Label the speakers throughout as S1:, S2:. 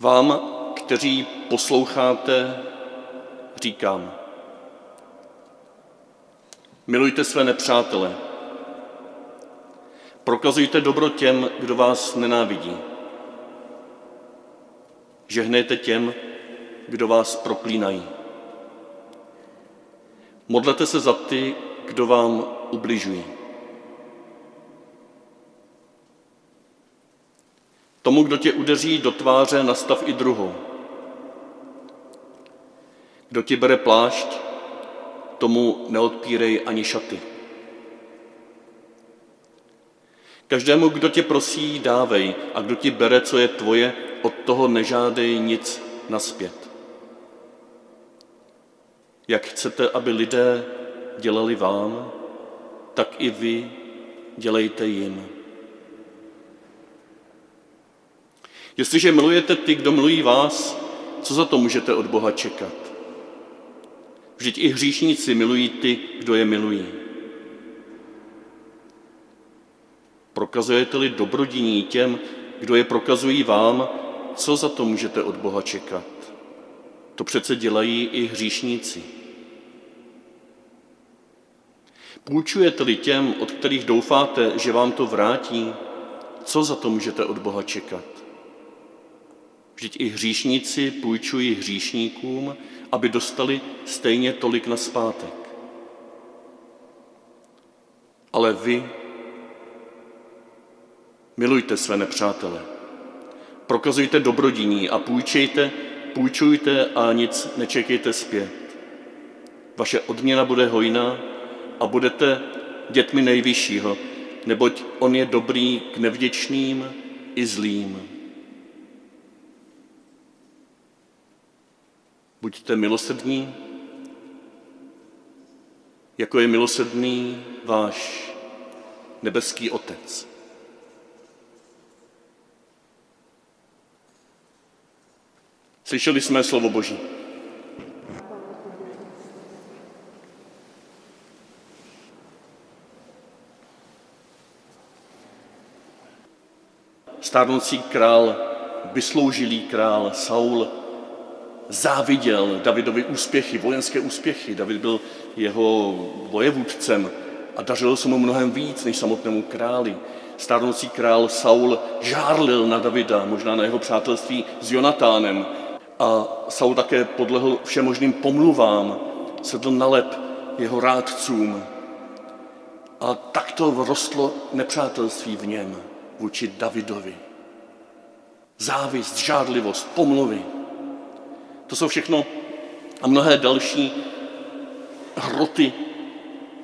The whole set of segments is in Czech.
S1: vám, kteří posloucháte, říkám, milujte své nepřátele, prokazujte dobro těm, kdo vás nenávidí, žehnejte těm, kdo vás proklínají. Modlete se za ty, kdo vám ubližují. Tomu, kdo tě udeří do tváře, nastav i druhou. Kdo ti bere plášť, tomu neodpírej ani šaty. Každému, kdo tě prosí, dávej, a kdo ti bere, co je tvoje, od toho nežádej nic naspět. Jak chcete, aby lidé dělali vám, tak i vy dělejte jim. Jestliže milujete ty, kdo milují vás, co za to můžete od Boha čekat? Vždyť i hříšníci milují ty, kdo je milují. Prokazujete-li dobrodiní těm, kdo je prokazují vám, co za to můžete od Boha čekat? To přece dělají i hříšníci. Půjčujete-li těm, od kterých doufáte, že vám to vrátí, co za to můžete od Boha čekat? Vždyť i hříšníci půjčují hříšníkům, aby dostali stejně tolik na zpátek. Ale vy milujte své nepřátele. Prokazujte dobrodiní a půjčejte, půjčujte a nic nečekejte zpět. Vaše odměna bude hojná a budete dětmi nejvyššího, neboť on je dobrý k nevděčným i zlým. Buďte milosrdní, jako je milosrdný váš nebeský Otec. Slyšeli jsme slovo Boží. Stárnoucí král, vysloužilý král Saul záviděl Davidovi úspěchy, vojenské úspěchy. David byl jeho vojevůdcem a dařilo se mu mnohem víc než samotnému králi. Stárnoucí král Saul žárlil na Davida, možná na jeho přátelství s Jonatánem, a Saul také podlehl všemožným pomluvám, sedl na lep jeho rádcům. A takto rostlo nepřátelství v něm vůči Davidovi. Závist, žádlivost, pomluvy. To jsou všechno a mnohé další hroty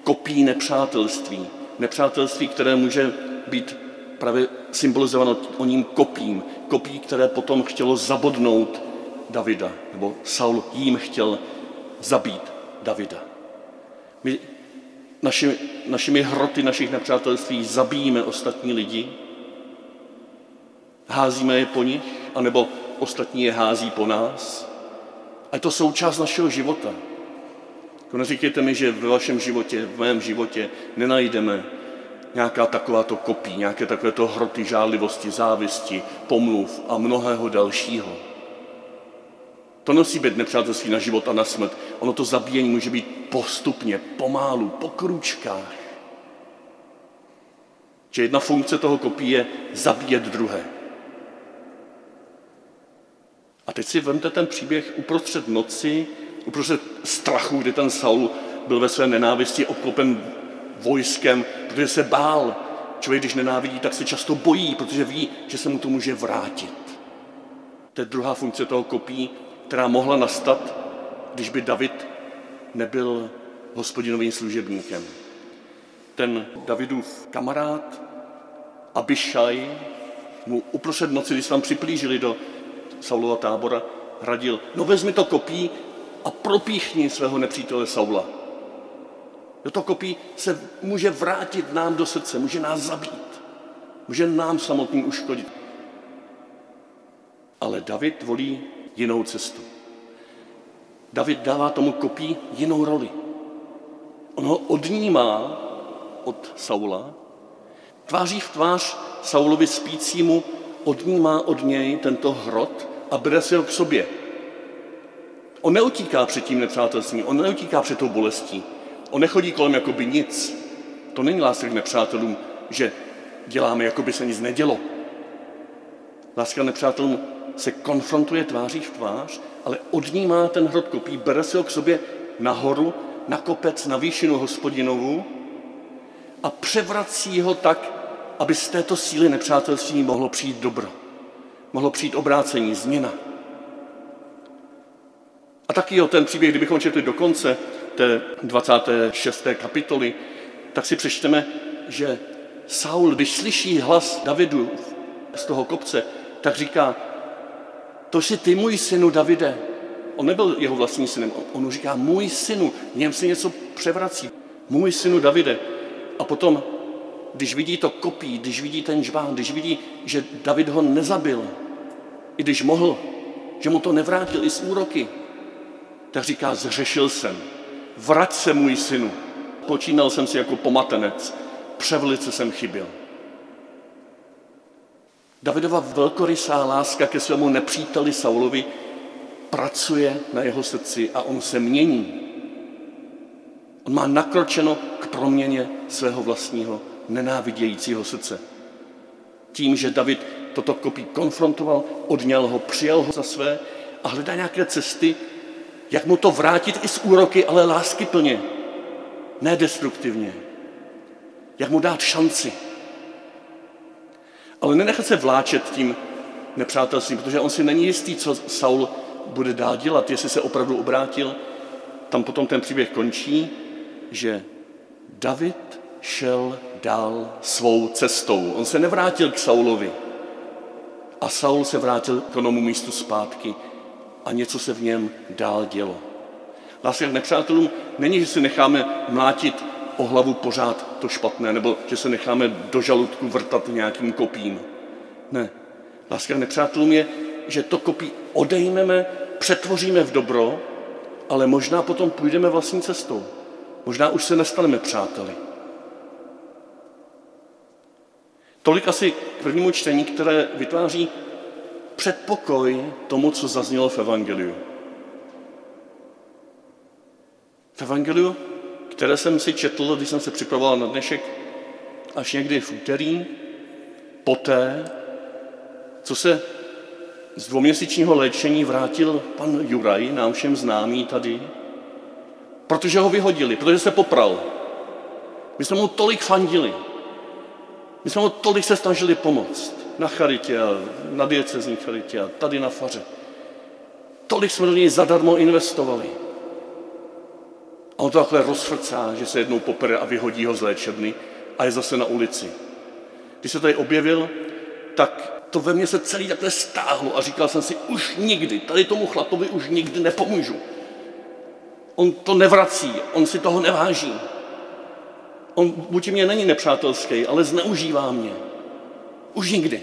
S1: kopí nepřátelství. Nepřátelství, které může být právě symbolizováno o ním kopím. Kopí, které potom chtělo zabodnout Davida, nebo Saul jím chtěl zabít Davida. My naši, našimi hroty našich nepřátelství zabíjíme ostatní lidi, házíme je po nich, anebo ostatní je hází po nás. A je to součást našeho života. Jako neříkejte mi, že ve vašem životě, v mém životě nenajdeme nějaká takováto kopí, nějaké takovéto hroty žádlivosti, závisti, pomluv a mnohého dalšího. To nosí být nepřátelství na život a na smrt. Ono to zabíjení může být postupně, pomálu, po kručkách. Že jedna funkce toho kopí je zabíjet druhé. A teď si vemte ten příběh uprostřed noci, uprostřed strachu, kdy ten Saul byl ve své nenávisti obklopen vojskem, protože se bál. Člověk, když nenávidí, tak se často bojí, protože ví, že se mu to může vrátit. To je druhá funkce toho kopí, která mohla nastat, když by David nebyl hospodinovým služebníkem. Ten Davidův kamarád Abishai mu uprostřed noci, když se tam připlížili do Saulova tábora, radil, no vezmi to kopí a propíchni svého nepřítele Saula. Jo, to kopí se může vrátit nám do srdce, může nás zabít, může nám samotným uškodit. Ale David volí jinou cestu. David dává tomu kopí jinou roli. On ho odnímá od Saula, tváří v tvář Saulovi spícímu, odnímá od něj tento hrot a bere si ho k sobě. On neutíká před tím nepřátelstvím, on neutíká před tou bolestí. On nechodí kolem jako by nic. To není láska k nepřátelům, že děláme, jako by se nic nedělo. Láska nepřátelům se konfrontuje tváří v tvář, ale odnímá ten hrot kopí, bere si ho k sobě nahoru, na kopec, na výšinu hospodinovu a převrací ho tak, aby z této síly nepřátelství mohlo přijít dobro. Mohlo přijít obrácení, změna. A taky o ten příběh, kdybychom četli do konce té 26. kapitoly, tak si přečteme, že Saul, když slyší hlas Davidu z toho kopce, tak říká, to jsi ty, můj synu Davide. On nebyl jeho vlastním synem, on mu říká, můj synu, něm se něco převrací. Můj synu Davide. A potom, když vidí to kopí, když vidí ten žbán, když vidí, že David ho nezabil, i když mohl, že mu to nevrátil i s úroky, tak říká, zřešil jsem, vrať se můj synu. Počínal jsem si jako pomatenec, převelice jsem chyběl. Davidova velkorysá láska ke svému nepříteli Saulovi pracuje na jeho srdci a on se mění. On má nakročeno k proměně svého vlastního nenávidějícího srdce. Tím, že David toto kopí konfrontoval, odněl ho, přijal ho za své a hledá nějaké cesty, jak mu to vrátit i s úroky, ale lásky plně, ne destruktivně. Jak mu dát šanci. Ale nenechat se vláčet tím nepřátelstvím, protože on si není jistý, co Saul bude dál dělat, jestli se opravdu obrátil. Tam potom ten příběh končí, že David šel dál svou cestou. On se nevrátil k Saulovi. A Saul se vrátil k onomu místu zpátky a něco se v něm dál dělo. Láska k nepřátelům není, že si necháme mlátit o hlavu pořád to špatné, nebo že se necháme do žaludku vrtat nějakým kopím. Ne. Láska k nepřátelům je, že to kopí odejmeme, přetvoříme v dobro, ale možná potom půjdeme vlastní cestou. Možná už se nestaneme přáteli. Tolik asi k prvnímu čtení, které vytváří předpokoj tomu, co zaznělo v Evangeliu. V Evangeliu, které jsem si četl, když jsem se připravoval na dnešek, až někdy v úterý, poté, co se z dvouměsíčního léčení vrátil pan Juraj, nám všem známý tady, protože ho vyhodili, protože se popral. My jsme mu tolik fandili. My jsme mu tolik se snažili pomoct na charitě na diecezní charitě a tady na faře. Tolik jsme do něj zadarmo investovali. A on to takhle rozfrcá, že se jednou popere a vyhodí ho z léčebny a je zase na ulici. Když se tady objevil, tak to ve mně se celý takhle stáhlo a říkal jsem si, už nikdy, tady tomu chlapovi už nikdy nepomůžu. On to nevrací, on si toho neváží. On vůči mě není nepřátelský, ale zneužívá mě. Už nikdy.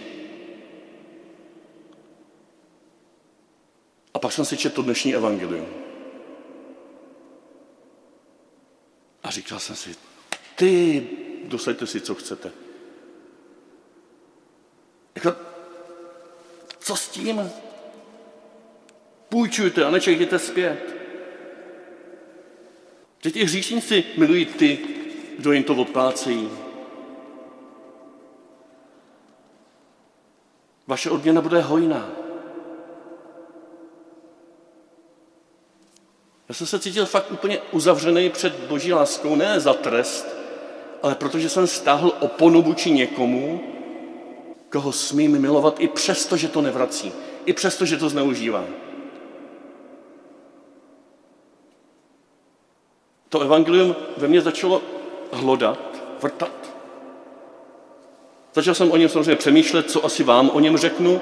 S1: A pak jsem si četl dnešní evangelium. A říkal jsem si, ty, dosaďte si, co chcete. Jako, co s tím? Půjčujte a nečekejte zpět. Že ti hříšníci milují ty, kdo jim to odplácejí. Vaše odměna bude hojná. Já jsem se cítil fakt úplně uzavřený před boží láskou, ne za trest, ale protože jsem stáhl oponu vůči někomu, koho smím milovat i přesto, že to nevrací, i přesto, že to zneužívá. To evangelium ve mně začalo hlodat, vrtat. Začal jsem o něm samozřejmě přemýšlet, co asi vám o něm řeknu,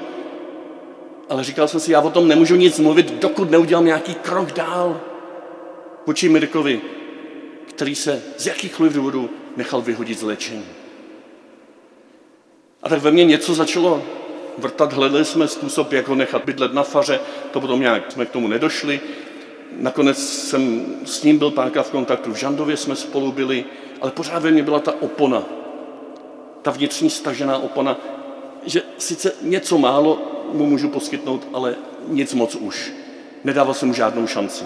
S1: ale říkal jsem si, já o tom nemůžu nic mluvit, dokud neudělám nějaký krok dál vůči Mirkovi, který se z jakýchkoliv důvodů nechal vyhodit z léčení. A tak ve mně něco začalo vrtat, hledali jsme způsob, jak ho nechat bydlet na faře, to potom nějak jsme k tomu nedošli. Nakonec jsem s ním byl párkrát v kontaktu, v Žandově jsme spolu byli, ale pořád ve mně byla ta opona, ta vnitřní stažená opona, že sice něco málo mu můžu poskytnout, ale nic moc už. Nedával jsem mu žádnou šanci.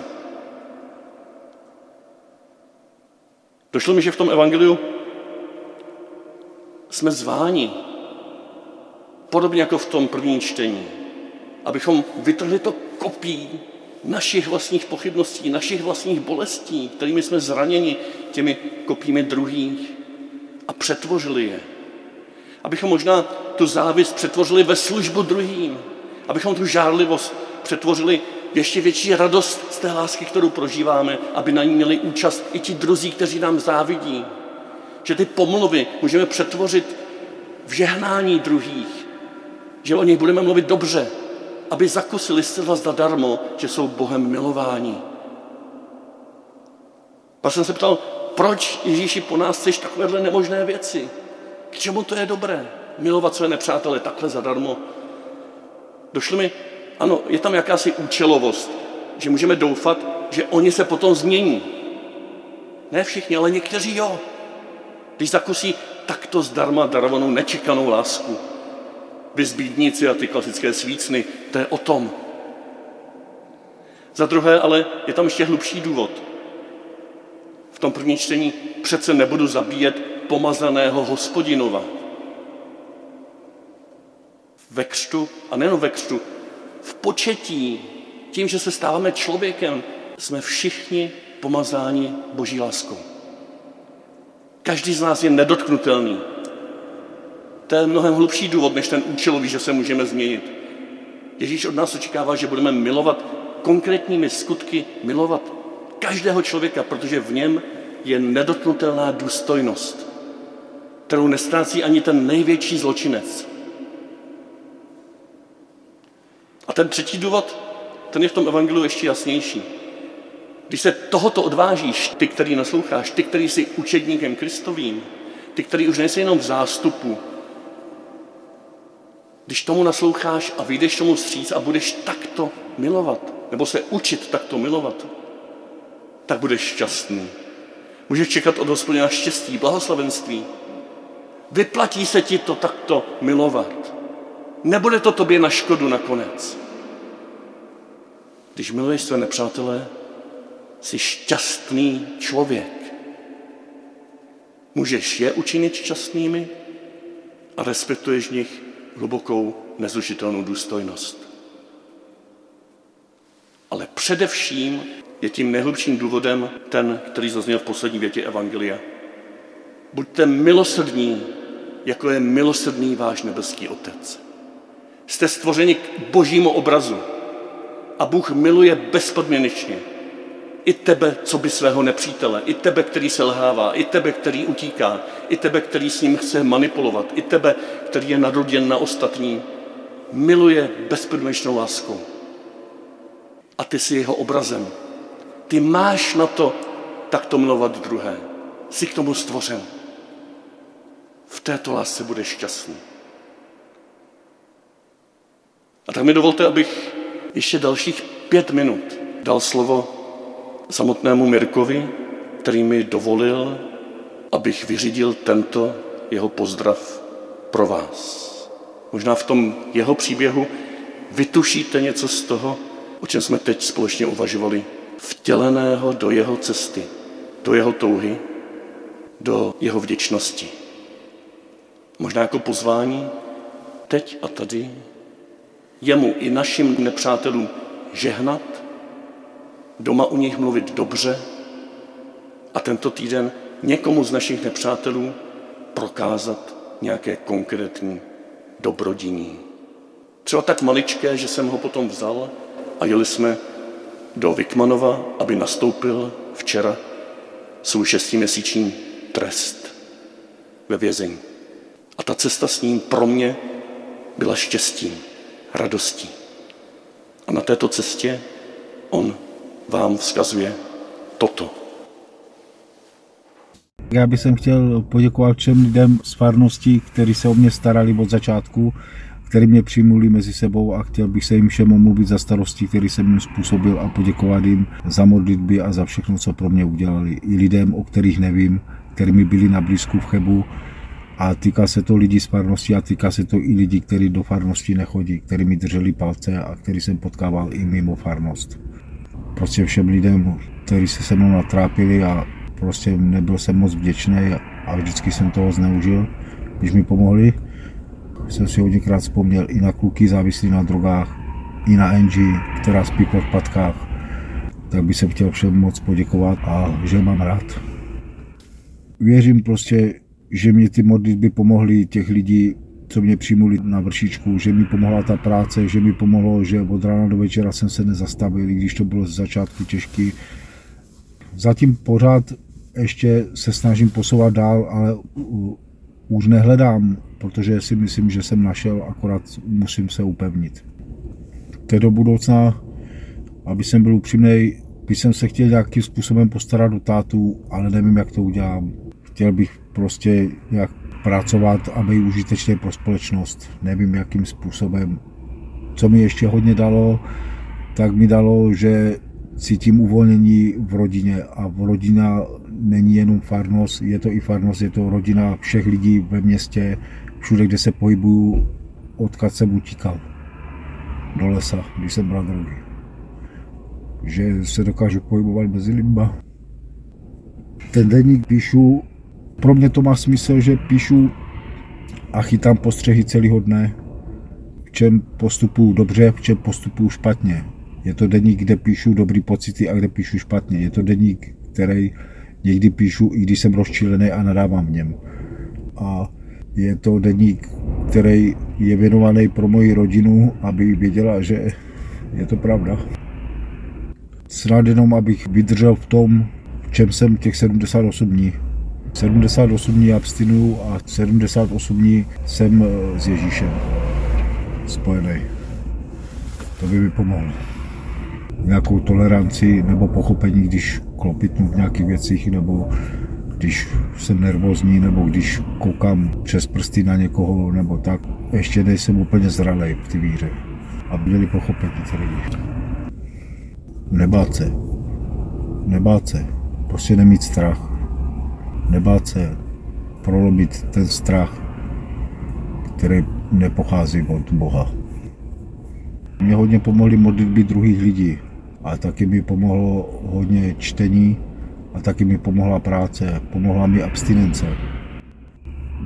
S1: Došlo mi, že v tom evangeliu jsme zváni, podobně jako v tom prvním čtení, abychom vytrhli to kopí našich vlastních pochybností, našich vlastních bolestí, kterými jsme zraněni těmi kopími druhých a přetvořili je. Abychom možná tu závist přetvořili ve službu druhým, abychom tu žárlivost přetvořili v ještě větší radost z té lásky, kterou prožíváme, aby na ní měli účast i ti druzí, kteří nám závidí. Že ty pomluvy můžeme přetvořit v žehnání druhých, že o nich budeme mluvit dobře, aby zakusili zcela zadarmo, že jsou Bohem milováni. Pak jsem se ptal, proč Ježíši po nás chceš takovéhle nemožné věci? K čemu to je dobré? Milovat své nepřátele takhle zadarmo. Došlo mi, ano, je tam jakási účelovost, že můžeme doufat, že oni se potom změní. Ne všichni, ale někteří jo. Když zakusí takto zdarma darovanou nečekanou lásku. Vyzbídníci a ty klasické svícny, to je o tom. Za druhé ale je tam ještě hlubší důvod. V tom prvním čtení přece nebudu zabíjet pomazaného hospodinova. Ve křtu, a nejen ve křtu, v početí, tím, že se stáváme člověkem, jsme všichni pomazáni boží láskou. Každý z nás je nedotknutelný. To je mnohem hlubší důvod, než ten účelový, že se můžeme změnit. Ježíš od nás očekává, že budeme milovat konkrétními skutky, milovat každého člověka, protože v něm je nedotknutelná důstojnost, kterou nestrácí ani ten největší zločinec. A ten třetí důvod, ten je v tom evangeliu ještě jasnější. Když se tohoto odvážíš, ty, který nasloucháš, ty, který jsi učedníkem Kristovým, ty, který už nejsi jenom v zástupu, když tomu nasloucháš a vyjdeš tomu stříc a budeš takto milovat, nebo se učit takto milovat, tak budeš šťastný. Můžeš čekat od hospodina štěstí, blahoslavenství. Vyplatí se ti to takto milovat. Nebude to tobě na škodu nakonec. Když miluješ své nepřátelé, jsi šťastný člověk. Můžeš je učinit šťastnými a respektuješ v nich hlubokou, nezužitelnou důstojnost. Ale především je tím nejhlubším důvodem ten, který zazněl v poslední větě Evangelia. Buďte milosrdní, jako je milosrdný váš nebeský Otec. Jste stvořeni k božímu obrazu a Bůh miluje bezpodměnečně i tebe, co by svého nepřítele, i tebe, který se lhává, i tebe, který utíká, i tebe, který s ním chce manipulovat, i tebe, který je nadoděn na ostatní, miluje bezpodměčnou láskou. A ty jsi jeho obrazem. Ty máš na to takto milovat druhé. Jsi k tomu stvořen. V této lásce budeš šťastný. A tak mi dovolte, abych ještě dalších pět minut dal slovo samotnému Mirkovi, který mi dovolil, abych vyřídil tento jeho pozdrav pro vás. Možná v tom jeho příběhu vytušíte něco z toho, o čem jsme teď společně uvažovali, vtěleného do jeho cesty, do jeho touhy, do jeho vděčnosti. Možná jako pozvání teď a tady jemu i našim nepřátelům žehnat, doma u nich mluvit dobře a tento týden někomu z našich nepřátelů prokázat nějaké konkrétní dobrodiní. Třeba tak maličké, že jsem ho potom vzal a jeli jsme do Vikmanova, aby nastoupil včera svůj šestiměsíční trest ve vězení. A ta cesta s ním pro mě byla štěstím, radostí. A na této cestě on vám vzkazuje toto.
S2: Já bych chtěl poděkovat všem lidem z farnosti, kteří se o mě starali od začátku, kteří mě přijmuli mezi sebou a chtěl bych se jim všem omluvit za starosti, který jsem jim způsobil a poděkovat jim za modlitby a za všechno, co pro mě udělali. I lidem, o kterých nevím, kterými byli na blízku v Chebu a týká se to lidí z farnosti a týká se to i lidí, kteří do farnosti nechodí, kteří mi drželi palce a který jsem potkával i mimo farnost. Prostě všem lidem, kteří se se mnou natrápili a prostě nebyl jsem moc vděčný a vždycky jsem toho zneužil, když mi pomohli. Jsem si hodněkrát vzpomněl i na kluky závislí na drogách, i na Angie, která spí v odpadkách. Tak bych se chtěl všem moc poděkovat a že mám rád. Věřím prostě, že mě ty modlitby pomohly těch lidí, co mě přijmuli na vršičku, že mi pomohla ta práce, že mi pomohlo, že od rána do večera jsem se nezastavil, i když to bylo z začátku těžký. Zatím pořád ještě se snažím posouvat dál, ale už nehledám, protože si myslím, že jsem našel, akorát musím se upevnit. To do budoucna, aby jsem byl upřímný, bych jsem se chtěl nějakým způsobem postarat do tátu, ale nevím, jak to udělám. Chtěl bych prostě nějak pracovat a být užitečný pro společnost. Nevím, jakým způsobem. Co mi ještě hodně dalo, tak mi dalo, že cítím uvolnění v rodině a v rodina není jenom farnost, je to i farnost, je to rodina všech lidí ve městě, všude, kde se pohybuju, odkud jsem utíkal do lesa, když jsem bral drogy. Že se dokážu pohybovat mezi lidma. Ten denník píšu, pro mě to má smysl, že píšu a chytám postřehy celého dne, v čem postupuju dobře, v čem postupuju špatně je to deník, kde píšu dobrý pocity a kde píšu špatně. Je to deník, který někdy píšu, i když jsem rozčilený a nadávám v něm. A je to deník, který je věnovaný pro moji rodinu, aby věděla, že je to pravda. Snad jenom, abych vydržel v tom, v čem jsem těch 78 dní. 78 dní abstinuju a 78 dní jsem eh, s Ježíšem spojený. To by mi pomohlo nějakou toleranci nebo pochopení, když klopitnu v nějakých věcích, nebo když jsem nervózní, nebo když koukám přes prsty na někoho, nebo tak. Ještě nejsem úplně zralej v té víře. A měli pochopení ty lidi. Nebát se. Nebát se. Prostě nemít strach. Nebát se prolomit ten strach, který nepochází od Boha. Mě hodně pomohly modlitby druhých lidí a taky mi pomohlo hodně čtení a taky mi pomohla práce, pomohla mi abstinence.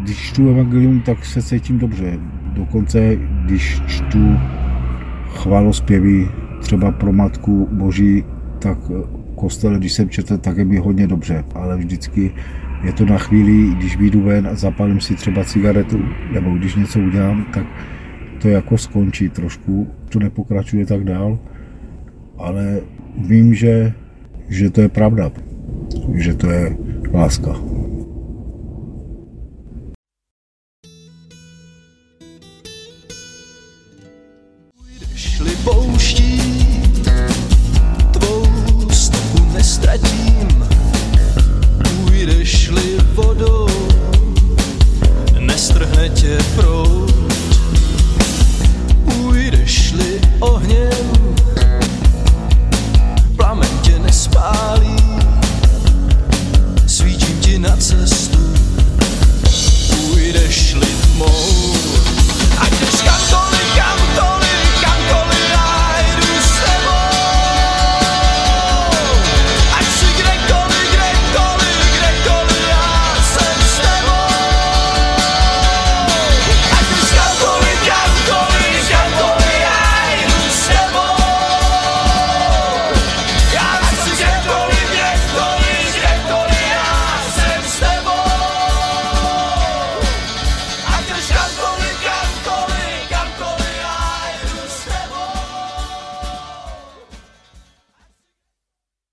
S2: Když čtu evangelium, tak se cítím dobře. Dokonce, když čtu chválospěvy třeba pro Matku Boží, tak kostele, když jsem četl, tak je mi hodně dobře, ale vždycky je to na chvíli, když vyjdu ven a zapalím si třeba cigaretu, nebo když něco udělám, tak to jako skončí trošku, to nepokračuje tak dál ale vím, že, že to je pravda, že to je láska.